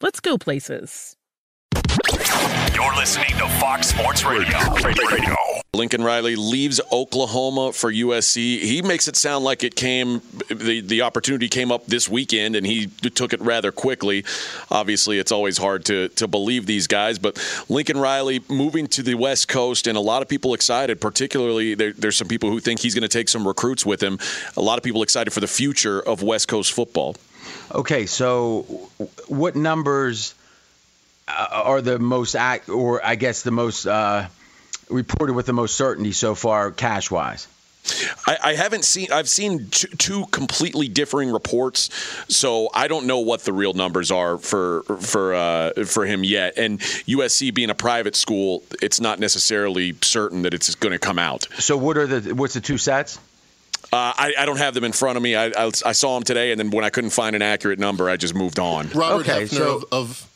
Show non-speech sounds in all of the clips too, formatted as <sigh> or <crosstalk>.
let's go places. You're listening to Fox Sports Radio. Radio. Lincoln Riley leaves Oklahoma for USC. He makes it sound like it came the the opportunity came up this weekend and he took it rather quickly. Obviously, it's always hard to to believe these guys, but Lincoln Riley moving to the West Coast and a lot of people excited. Particularly, there, there's some people who think he's going to take some recruits with him. A lot of people excited for the future of West Coast football. Okay, so what numbers are the most act, or I guess the most uh, reported with the most certainty so far, cash wise? I, I, haven't seen. I've seen two, two, completely differing reports, so I don't know what the real numbers are for for uh, for him yet. And USC being a private school, it's not necessarily certain that it's going to come out. So what are the what's the two sets? Uh, I, I, don't have them in front of me. I, I, I, saw them today, and then when I couldn't find an accurate number, I just moved on. Robert okay, Hefner so, of, of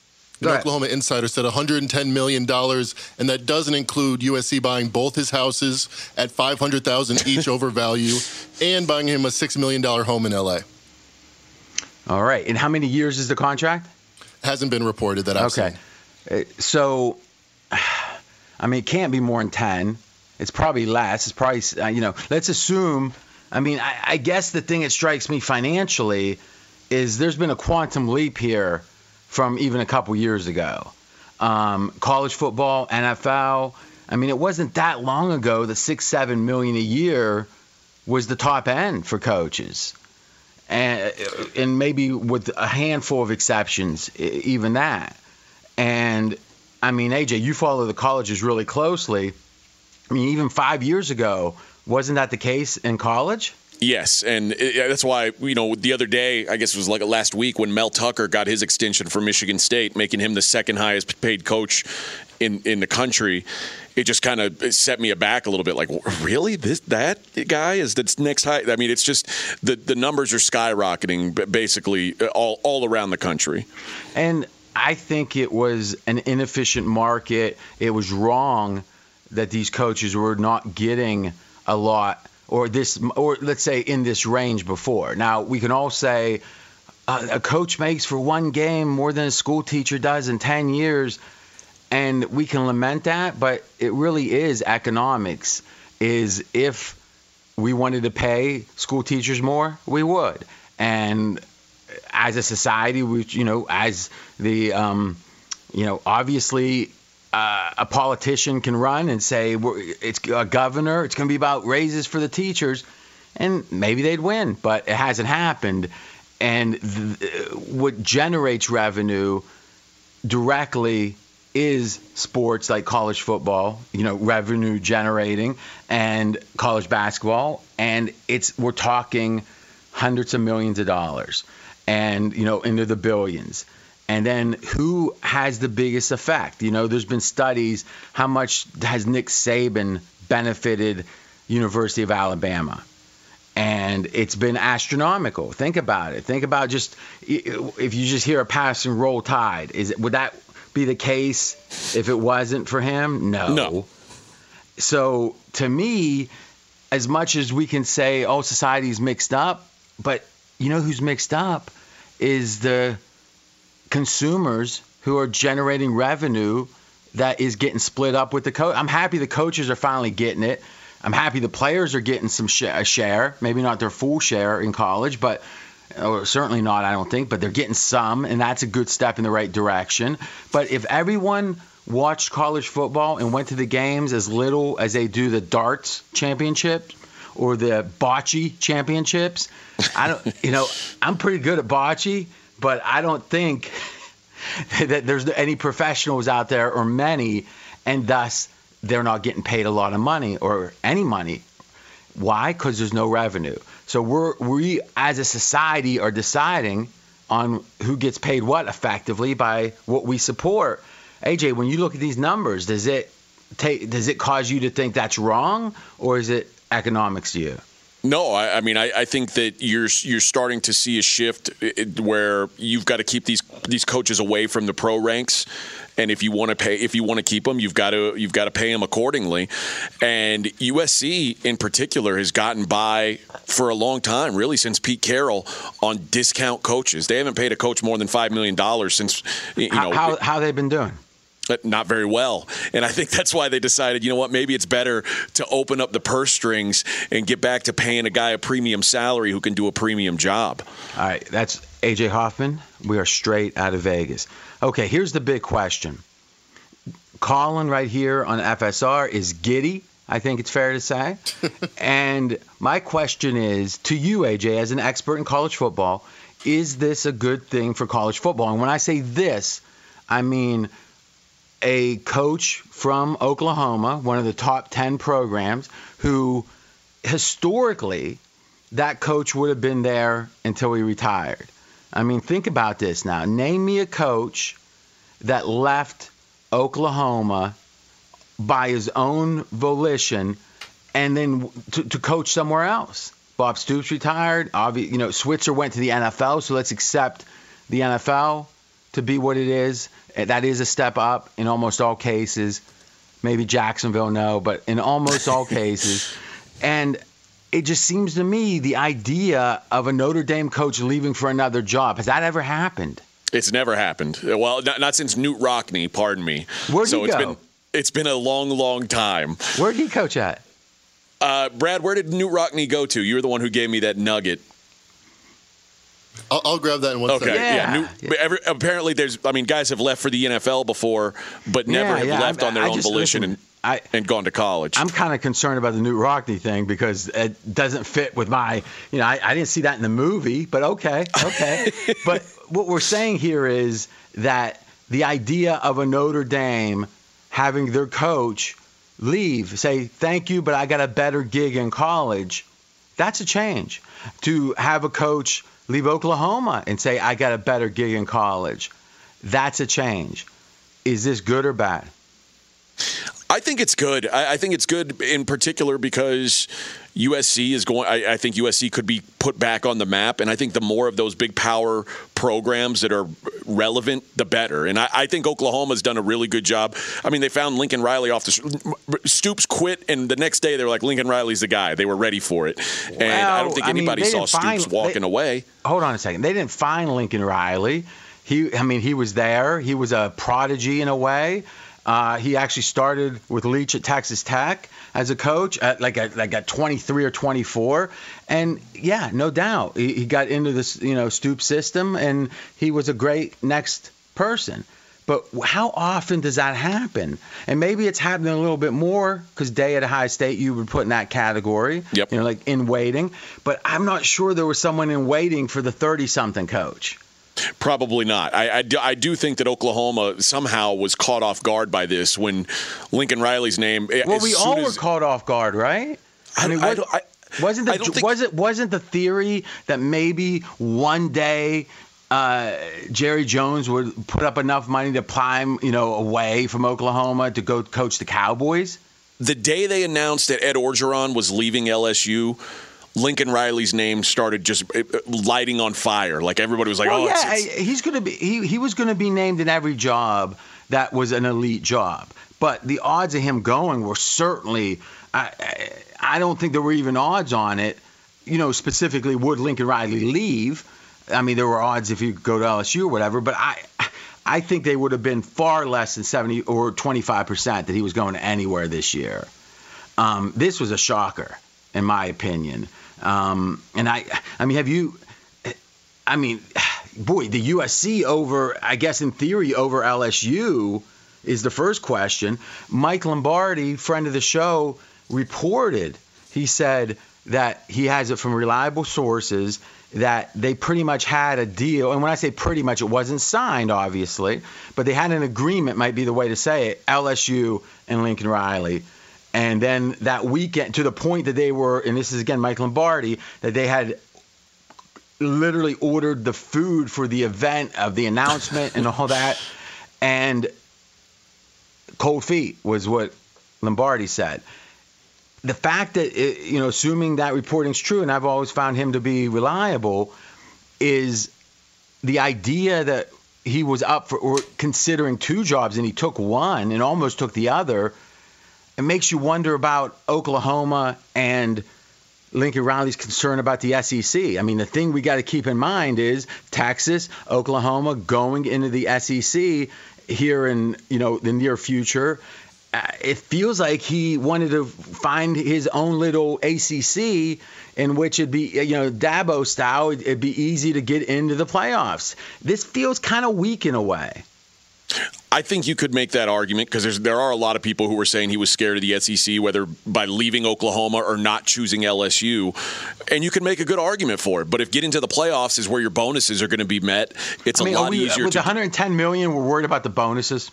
Oklahoma Insider said $110 million, and that doesn't include USC buying both his houses at 500000 each <laughs> over value and buying him a $6 million home in LA. All right. And how many years is the contract? Hasn't been reported that I've okay. seen. Uh, so, <sighs> I mean, it can't be more than 10. It's probably less. It's probably, uh, you know, let's assume – I mean, I, I guess the thing that strikes me financially is there's been a quantum leap here from even a couple years ago. Um, college football, NFL. I mean, it wasn't that long ago that six, seven million a year was the top end for coaches, and and maybe with a handful of exceptions, even that. And I mean, AJ, you follow the colleges really closely. I mean, even five years ago, wasn't that the case in college? Yes, and it, that's why you know the other day, I guess it was like last week when Mel Tucker got his extension from Michigan State, making him the second highest paid coach in in the country. It just kind of set me aback a little bit. Like, really, this that guy is the next high? I mean, it's just the the numbers are skyrocketing, basically uh, all all around the country. And I think it was an inefficient market. It was wrong that these coaches were not getting a lot or this or let's say in this range before. Now we can all say uh, a coach makes for one game more than a school teacher does in 10 years and we can lament that, but it really is economics is if we wanted to pay school teachers more, we would. And as a society, we, you know, as the, um, you know, obviously uh, a politician can run and say it's a governor, it's going to be about raises for the teachers, and maybe they'd win, but it hasn't happened. And th- what generates revenue directly is sports like college football, you know, revenue generating, and college basketball, and it's we're talking hundreds of millions of dollars and, you know, into the billions. And then who has the biggest effect? You know, there's been studies how much has Nick Saban benefited University of Alabama? And it's been astronomical. Think about it. Think about just if you just hear a passing roll tide, is it would that be the case if it wasn't for him? No. No. So to me, as much as we can say, oh, society's mixed up, but you know who's mixed up is the consumers who are generating revenue that is getting split up with the coach. I'm happy the coaches are finally getting it. I'm happy the players are getting some sh- share, maybe not their full share in college, but or certainly not, I don't think, but they're getting some, and that's a good step in the right direction. But if everyone watched college football and went to the games as little as they do the darts championship or the bocce championships, I don't, you know, I'm pretty good at bocce, but I don't think <laughs> that there's any professionals out there or many, and thus they're not getting paid a lot of money or any money. Why? Because there's no revenue. So we're we as a society are deciding on who gets paid what effectively by what we support. AJ, when you look at these numbers, does it take does it cause you to think that's wrong, or is it economics to you? No, I, I mean I, I, think that you're you're starting to see a shift where you've got to keep these these coaches away from the pro ranks, and if you want to pay if you want to keep them, you've got to you've got to pay them accordingly. And USC in particular has gotten by for a long time, really since Pete Carroll, on discount coaches. They haven't paid a coach more than five million dollars since you know how how they've been doing not very well. And I think that's why they decided, you know what, maybe it's better to open up the purse strings and get back to paying a guy a premium salary who can do a premium job. All right, that's AJ Hoffman. We are straight out of Vegas. Okay, here's the big question. Colin right here on FSR is giddy. I think it's fair to say. <laughs> and my question is to you, AJ, as an expert in college football, is this a good thing for college football? And when I say this, I mean a coach from Oklahoma, one of the top 10 programs, who historically that coach would have been there until he retired. I mean, think about this now. Name me a coach that left Oklahoma by his own volition and then to, to coach somewhere else. Bob Stoops retired. Obvi- you know, Switzer went to the NFL, so let's accept the NFL to be what it is. That is a step up in almost all cases. Maybe Jacksonville, no, but in almost all <laughs> cases. And it just seems to me the idea of a Notre Dame coach leaving for another job has that ever happened? It's never happened. Well, not, not since Knute Rockne, pardon me. Where'd so he it's go? been it's been a long, long time. Where'd he coach at? Uh, Brad, where did Knute Rockne go to? You were the one who gave me that nugget. I'll, I'll grab that in one okay. second. Yeah. New, every, apparently, there's. I mean, guys have left for the NFL before, but never Yeah, have yeah. left I- on their I own just- volition listen, and, and gone to college. I'm kind of concerned about the Knute Rockne thing because it doesn't fit with my, you know, I, I didn't see that in the movie, but okay, okay. <laughs> but what we're saying here is that the idea of a Notre Dame having their coach leave, say, thank you, but I got a better gig in college, that's a change. To have a coach leave Oklahoma and say, I got a better gig in college, that's a change. Is this good or bad? I think it's good. I, I think it's good in particular because USC is going. I, I think USC could be put back on the map, and I think the more of those big power programs that are relevant, the better. And I, I think Oklahoma's done a really good job. I mean, they found Lincoln Riley off the Stoops quit, and the next day they were like, Lincoln Riley's the guy. They were ready for it, and I don't think I mean, anybody saw Stoops find- walking they- away. Hold on a second. They didn't find Lincoln Riley. He, I mean, he was there. He was a prodigy in a way. Uh, he actually started with Leach at Texas Tech as a coach, at like at, like at 23 or 24, and yeah, no doubt he, he got into this you know Stoop system, and he was a great next person. But how often does that happen? And maybe it's happening a little bit more because Day at Ohio State you would put in that category. Yep. You know, like in waiting. But I'm not sure there was someone in waiting for the 30 something coach. Probably not. I, I, do, I do think that Oklahoma somehow was caught off guard by this when Lincoln Riley's name. Well, we all as- were caught off guard, right? I, mean, I what- don't- I- Wasn't the think- wasn't wasn't the theory that maybe one day uh, Jerry Jones would put up enough money to climb, you know, away from Oklahoma to go coach the Cowboys? the day they announced that Ed Orgeron was leaving LSU, Lincoln Riley's name started just uh, lighting on fire. Like everybody was like, well, "Oh, yeah, it's, it's, he's going to be he, he was going to be named in every job that was an elite job. But the odds of him going were certainly I, I I don't think there were even odds on it. You know, specifically would Lincoln Riley leave? I mean, there were odds if he could go to LSU or whatever, but I I think they would have been far less than 70 or 25 percent that he was going anywhere this year. Um, this was a shocker, in my opinion. Um, and I, I mean, have you? I mean, boy, the USC over, I guess in theory, over LSU is the first question. Mike Lombardi, friend of the show, reported, he said that he has it from reliable sources that they pretty much had a deal. And when I say pretty much, it wasn't signed, obviously, but they had an agreement, might be the way to say it, LSU and Lincoln Riley. And then that weekend, to the point that they were, and this is again Mike Lombardi, that they had literally ordered the food for the event of the announcement and all that. And cold feet was what Lombardi said. The fact that, it, you know, assuming that reporting's true, and I've always found him to be reliable, is the idea that he was up for or considering two jobs and he took one and almost took the other. It makes you wonder about Oklahoma and Lincoln Riley's concern about the SEC. I mean, the thing we got to keep in mind is Texas, Oklahoma going into the SEC here in you know the near future. Uh, it feels like he wanted to find his own little ACC in which it'd be you know Dabo style. It'd be easy to get into the playoffs. This feels kind of weak in a way. I think you could make that argument because there are a lot of people who were saying he was scared of the SEC, whether by leaving Oklahoma or not choosing LSU. And you can make a good argument for it. But if getting to the playoffs is where your bonuses are going to be met, it's I mean, a lot we, easier with to. the 110 million, we're worried about the bonuses.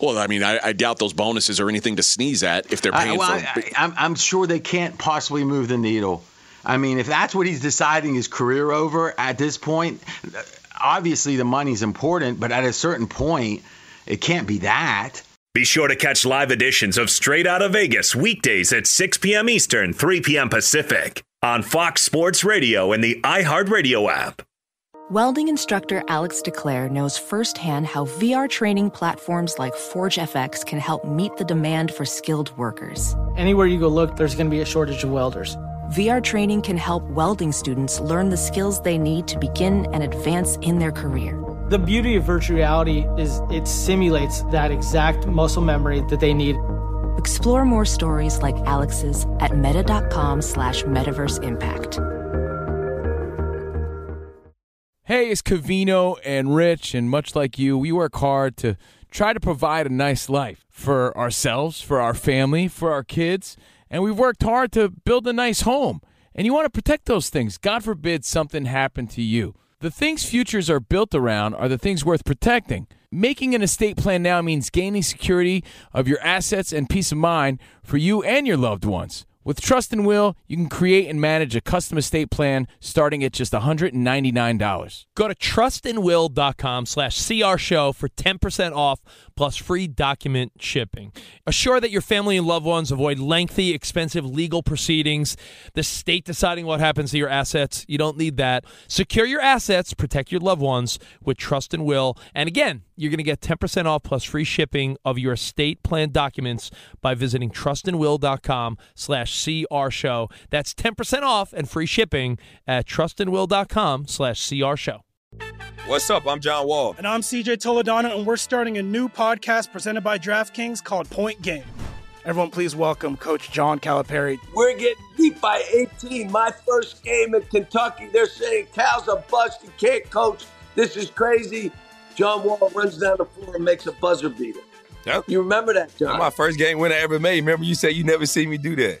well, I mean, I, I doubt those bonuses are anything to sneeze at if they're I, paying well, for. I, I'm, I'm sure they can't possibly move the needle. I mean, if that's what he's deciding his career over at this point, obviously the money's important, but at a certain point, it can't be that. Be sure to catch live editions of Straight Out of Vegas weekdays at 6 p.m. Eastern, 3 p.m. Pacific on Fox Sports Radio and the iHeartRadio app. Welding instructor Alex DeClaire knows firsthand how VR training platforms like ForgeFX can help meet the demand for skilled workers. Anywhere you go look, there's going to be a shortage of welders. VR training can help welding students learn the skills they need to begin and advance in their career. The beauty of virtual reality is it simulates that exact muscle memory that they need. Explore more stories like Alex's at meta.com slash metaverse impact. Hey, it's Cavino and Rich, and much like you, we work hard to try to provide a nice life for ourselves, for our family, for our kids, and we've worked hard to build a nice home. And you want to protect those things. God forbid something happened to you. The things futures are built around are the things worth protecting. Making an estate plan now means gaining security of your assets and peace of mind for you and your loved ones. With Trust and Will, you can create and manage a custom estate plan starting at just $199. Go to trustandwill.com slash CR show for 10% off plus free document shipping. Assure that your family and loved ones avoid lengthy, expensive legal proceedings, the state deciding what happens to your assets. You don't need that. Secure your assets, protect your loved ones with Trust and Will. And again, you're going to get 10% off plus free shipping of your estate plan documents by visiting trustandwill.com slash CR show. That's 10% off and free shipping at trustandwill.com slash CR show. What's up? I'm John Wall. And I'm CJ Toledano, and we're starting a new podcast presented by DraftKings called Point Game. Everyone, please welcome Coach John Calipari. We're getting beat by 18. My first game in Kentucky, they're saying Cal's a bust. He can't coach. This is crazy. John Wall runs down the floor and makes a buzzer beater. Yep. You remember that, John? That's my first game win I ever made. Remember, you said you never see me do that.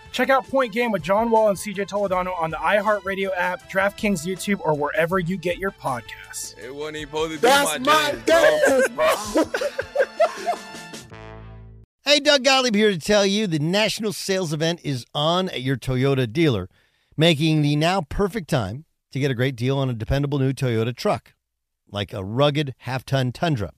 Check out Point Game with John Wall and CJ Toledano on the iHeartRadio app, DraftKings YouTube, or wherever you get your podcasts. It wasn't even supposed to be That's my, my jam, game, <laughs> Hey, Doug Gottlieb here to tell you the national sales event is on at your Toyota dealer, making the now perfect time to get a great deal on a dependable new Toyota truck, like a rugged half ton Tundra.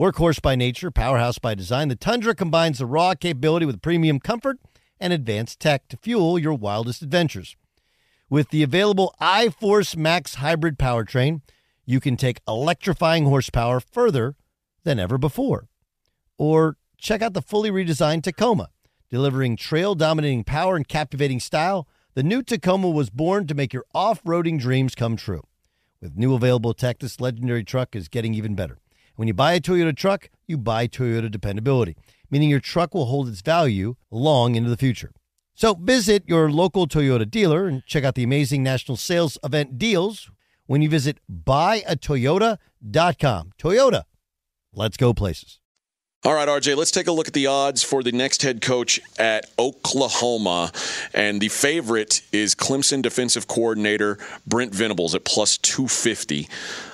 Workhorse by nature, powerhouse by design, the Tundra combines the raw capability with premium comfort and advanced tech to fuel your wildest adventures. With the available iForce Max hybrid powertrain, you can take electrifying horsepower further than ever before. Or check out the fully redesigned Tacoma, delivering trail dominating power and captivating style. The new Tacoma was born to make your off roading dreams come true. With new available tech, this legendary truck is getting even better. When you buy a Toyota truck, you buy Toyota dependability, meaning your truck will hold its value long into the future. So visit your local Toyota dealer and check out the amazing national sales event deals when you visit buyatoyota.com. Toyota, let's go places. All right, RJ, let's take a look at the odds for the next head coach at Oklahoma. And the favorite is Clemson defensive coordinator Brent Venables at plus 250.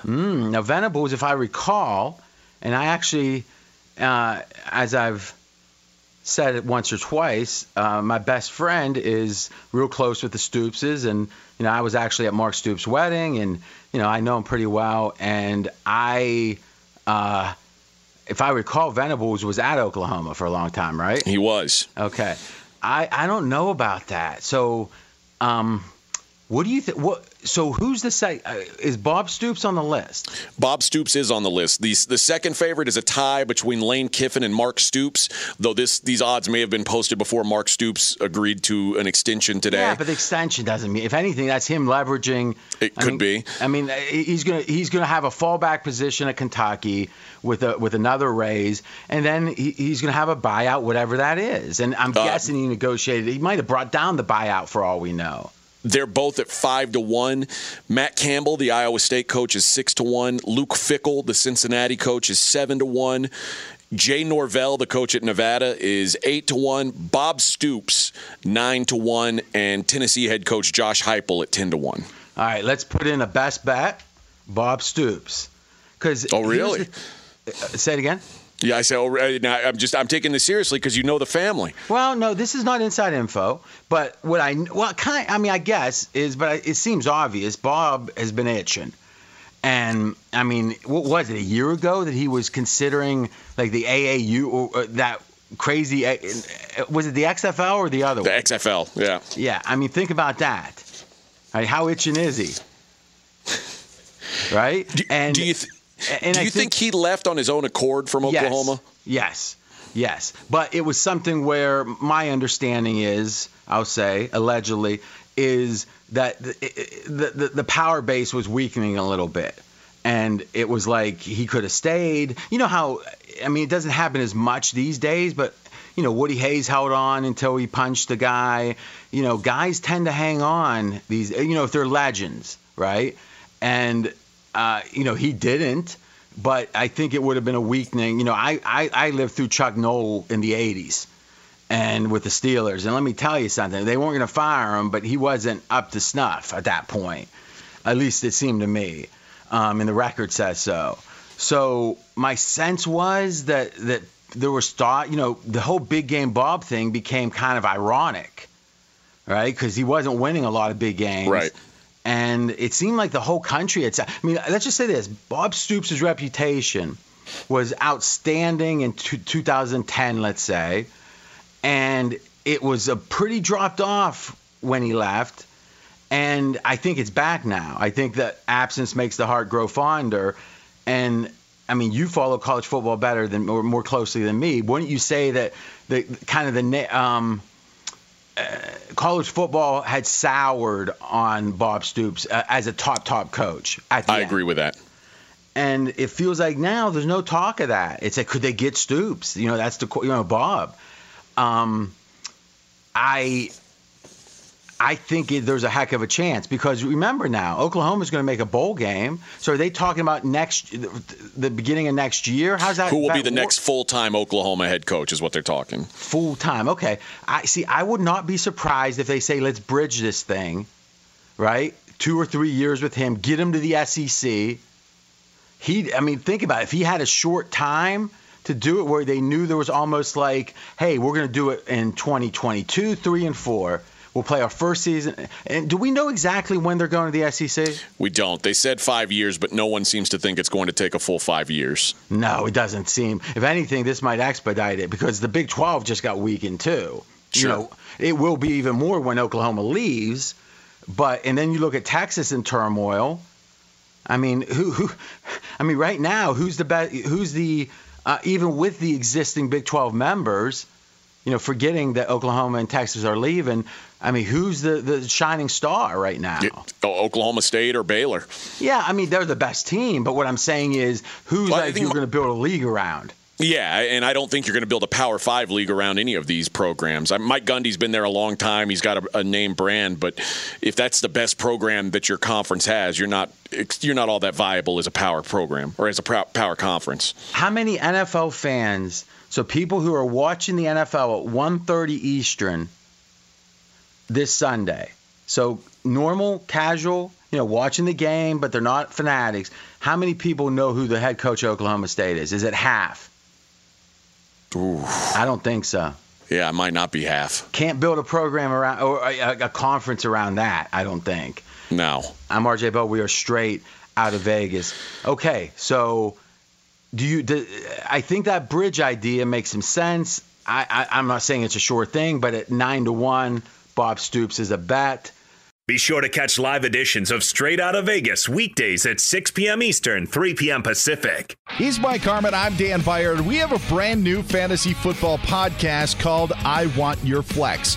Mm, now, Venables, if I recall, and I actually, uh, as I've said it once or twice, uh, my best friend is real close with the Stoopses. And, you know, I was actually at Mark Stoops' wedding, and, you know, I know him pretty well. And I. Uh, if I recall, Venables was at Oklahoma for a long time, right? He was. Okay. I, I don't know about that. So, um, what do you think? What? So, who's the say? Uh, is Bob Stoops on the list? Bob Stoops is on the list. The, the second favorite is a tie between Lane Kiffin and Mark Stoops, though this these odds may have been posted before Mark Stoops agreed to an extension today. Yeah, but the extension doesn't mean. If anything, that's him leveraging. It I could mean- be. I mean, he's gonna he's gonna have a fallback position at Kentucky with a with another raise, and then he, he's gonna have a buyout, whatever that is. And I'm Uh, guessing he negotiated. He might have brought down the buyout for all we know. They're both at five to one. Matt Campbell, the Iowa State coach, is six to one. Luke Fickell, the Cincinnati coach, is seven to one. Jay Norvell, the coach at Nevada, is eight to one. Bob Stoops, nine to one, and Tennessee head coach Josh Heupel at ten to one. All right, let's put in a best bet, Bob Stoops. Because Oh, really? Uh, say it again. Yeah, I say. Oh, now I'm just I'm taking this seriously because you know the family. Well, no, this is not inside info. But what I well, kind I mean, I guess is, but it seems obvious. Bob has been itching, and I mean, what was it a year ago that he was considering like the AAU or, or that crazy? uh, Was it the XFL or the other The one? The XFL, yeah. Yeah, I mean, think about that. Right, how itching is he? <laughs> Right? and do you th- and do you think, he left on his own accord from Yes. Oklahoma? Yes. Yes. But it was something where my understanding is, I'll say, allegedly, is that the, the, the, the power base was weakening a little bit. And it was like he could have stayed. You know how, I mean, it doesn't happen as much these days, but, you know, Woody Hayes held on until he punched the guy. You know, guys tend to hang on these, you know, if they're legends, right? And, uh, you know, he didn't but I think it would have been a weakening. You know, I, I, I lived through Chuck Noll in the 80s and with the Steelers. And let me tell you something, they weren't going to fire him, but he wasn't up to snuff at that point. At least it seemed to me. Um, and the record says so. So my sense was that, that there was thought, you know, the whole big game Bob thing became kind of ironic, right? Because he wasn't winning a lot of big games. Right. And it seemed like the whole country had. I mean, let's just say this: Bob Stoops' reputation was outstanding in two, 2010, let's say, and it was a pretty dropped off when he left. And I think it's back now. I think that absence makes the heart grow fonder. And I mean, you follow college football better than or more closely than me. Wouldn't you say that the kind of the um, uh, college football had soured on Bob Stoops uh, as a top top coach? At the I end? agree with that. And it feels like now there's no talk of that. It's like, could they get Stoops? You know, that's the you know Bob. Um, I I think it, there's a heck of a chance because remember now, Oklahoma's going to make a bowl game. So are they talking about next, the beginning of next year? How's that? Who will be the work? next full-time Oklahoma head coach? Is what they're talking. full time? Okay, I see. I would not be surprised if they say let's bridge this thing, right? Two or three years with him, get him to the SEC. He, I mean, think about it. If he had a short time to do it, where they knew there was almost like, hey, we're going to do it in 2022, three and four. We'll play our first season. And do we know exactly when they're going to the SEC? We don't. They said five years, but no one seems to think it's going to take a full five years. No, it doesn't seem. If anything, this might expedite it because the Big 12 just got weakened too. You Sure. know, it will be even more when Oklahoma leaves. But and then you look at Texas in turmoil. I mean, who who? I mean, right now, who's the best? Who's the uh, even with the existing Big 12 members? You know, forgetting that Oklahoma and Texas are leaving. I mean, who's the the shining star right now? Oh, Oklahoma State or Baylor? Yeah, I mean, they're the best team. But what I'm saying is, who's Well, like you're going to build a league around? Yeah, and I don't think you're going to build a Power Five league around any of these programs. Mike Gundy's been there a long time. He's got a, a name brand, but if that's the best program that your conference has, you're not you're not all that viable as a power program or as a power conference. How many NFL fans, so people who are watching the NFL at 1:30 Eastern this Sunday. So normal, casual, you know, watching the game, but they're not fanatics. How many people know who the head coach of Oklahoma State is? Is it half? I don't think so. Yeah, it might not be half. Can't build a program around or a, a conference around that. I don't think. No. I'm RJ Bell. We are straight out of Vegas. Okay, so do you? Do, I think that bridge idea makes some sense. I, I, I'm not saying it's a sure thing, but at nine to one, Bob Stoops is a bat. Be sure to catch live editions of Straight Out of Vegas weekdays at 6 p.m. Eastern, 3 p.m. Pacific. He's Mike Harmon. I'm Dan Beyer. We have a brand new fantasy football podcast called I Want Your Flex.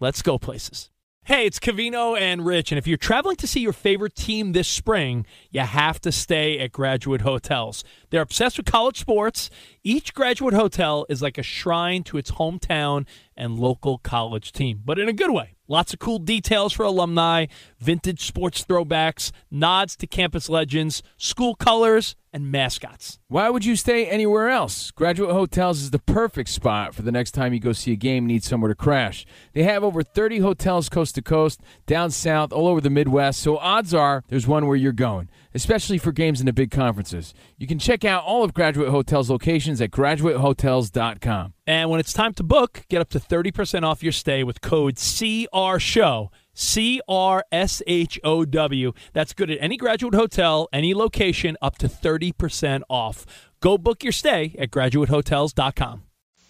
let's go places. Hey, it's Cavino and Rich, and if you're traveling to see your favorite team this spring, you have to stay at Graduate Hotels. They're obsessed with college sports. Each Graduate Hotel is like a shrine to its hometown and local college team, but in a good way. Lots of cool details for alumni, vintage sports throwbacks, nods to campus legends, school colors, and mascots. Why would you stay anywhere else? Graduate Hotels is the perfect spot for the next time you go see a game and need somewhere to crash. They have over 30 hotels coast to coast, down south, all over the Midwest, so odds are there's one where you're going, especially for games in the big conferences. You can check out all of Graduate Hotels locations at graduatehotels.com. And when it's time to book, get up to 30% off your stay with code CRSHOW. C R S H O W. That's good at any graduate hotel, any location, up to 30% off. Go book your stay at graduatehotels.com.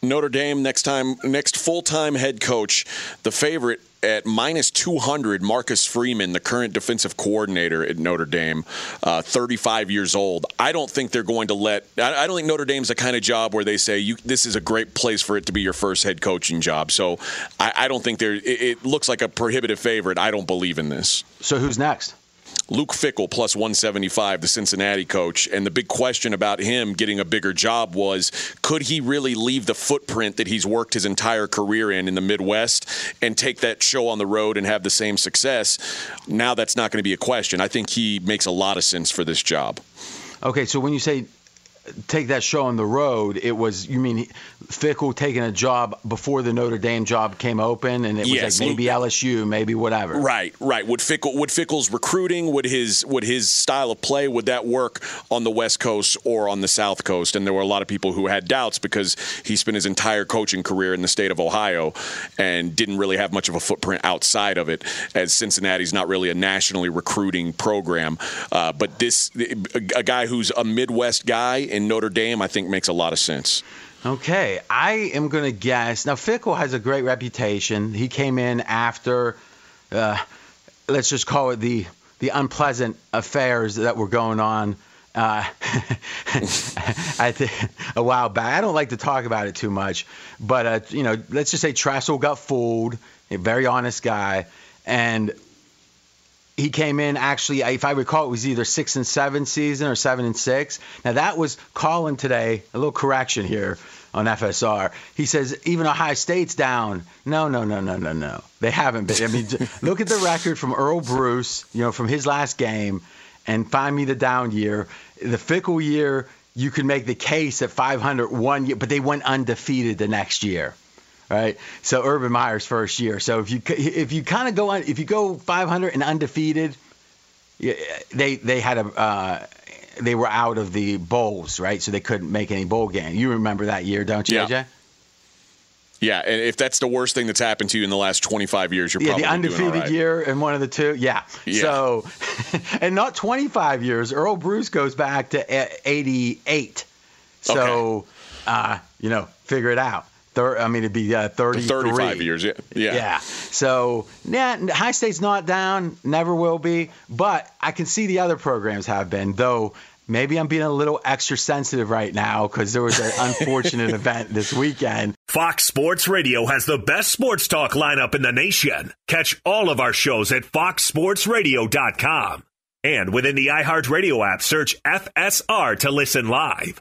Notre Dame next time, next full time head coach, the favorite at minus 200, Marcus Freeman, the current defensive coordinator at Notre Dame, uh, 35 years old. I don't think they're going to let. I, I don't think Notre Dame's the kind of job where they say you this is a great place for it to be your first head coaching job. So I, I don't think there. It, it looks like a prohibitive favorite. I don't believe in this. So who's next? Luke Fickell plus 175, the Cincinnati coach. And the big question about him getting a bigger job was could he really leave the footprint that he's worked his entire career in in the Midwest and take that show on the road and have the same success? Now that's not going to be a question. I think he makes a lot of sense for this job. Okay, so when you say take that show on the road, it was you mean Fickell taking a job before the Notre Dame job came open, and it was Yes, like maybe LSU, maybe whatever. Right, right. Would Fickell would Fickell's recruiting, would his would his style of play, would that work on the West Coast or on the South Coast? And there were a lot of people who had doubts because he spent his entire coaching career in the state of Ohio and didn't really have much of a footprint outside of it. As Cincinnati's not really a nationally recruiting program, uh, but this a guy who's a Midwest guy in Notre Dame, I think makes a lot of sense. Okay, I am going to guess. Now, Fickell has a great reputation. He came in after, uh, let's just call it the the unpleasant affairs that were going on. Uh, <laughs> I think a while back. I don't like to talk about it too much, but uh, you know, let's just say Tressel got fooled. A very honest guy, and he came in actually, if I recall, it was either six and seven season or seven and six. Now that was Colin today. A little correction here on FSR. He says even Ohio State's down. No, no, no, no, no, no. They haven't been. I mean, <laughs> look at the record from Earle Bruce. You know, from his last game, and find me the down year. The Fickell year, you can make the case at 500 one year, but they went undefeated the next year right? So Urban Meyer's first year. So if you if you kind of go on, if you go 500 and undefeated, they they had a uh, they were out of the bowls, right? So they couldn't make any bowl game. You remember that year, don't you, Yeah. AJ? Yeah, and if that's the worst thing that's happened to you in the last 25 years, you're Yeah, probably the undefeated right. year and one of the two. Yeah. Yeah. So, <laughs> and not 25 years. Earle Bruce goes back to eh, 88. So, uh, you know, figure it out. Thir- I mean, it'd be uh, 33. 35 years, yeah. Yeah. Yeah. So, yeah, High State's not down, never will be, but I can see the other programs have been, though maybe I'm being a little extra sensitive right now because there was an <laughs> unfortunate event this weekend. Fox Sports Radio has the best sports talk lineup in the nation. Catch all of our shows at foxsportsradio.com. And within the iHeartRadio app, search FSR to listen live.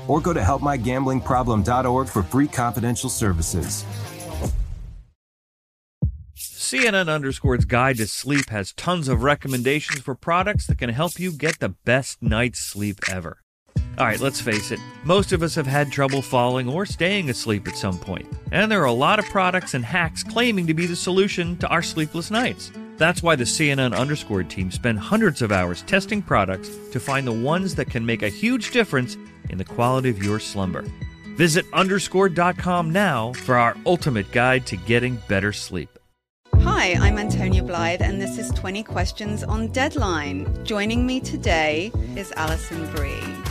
or go to helpmygamblingproblem.org for free confidential services. CNN Underscore's Guide to Sleep has tons of recommendations for products that can help you get the best night's sleep ever. All right, let's face it, most of us have had trouble falling or staying asleep at some point, and there are a lot of products and hacks claiming to be the solution to our sleepless nights. That's why the CNN Underscored team spend hundreds of hours testing products to find the ones that can make a huge difference in the quality of your slumber. Visit underscored.com now for our ultimate guide to getting better sleep. Hi, I'm Antonia Blyth, and this is 20 Questions on Deadline. Joining me today is Alison Brie.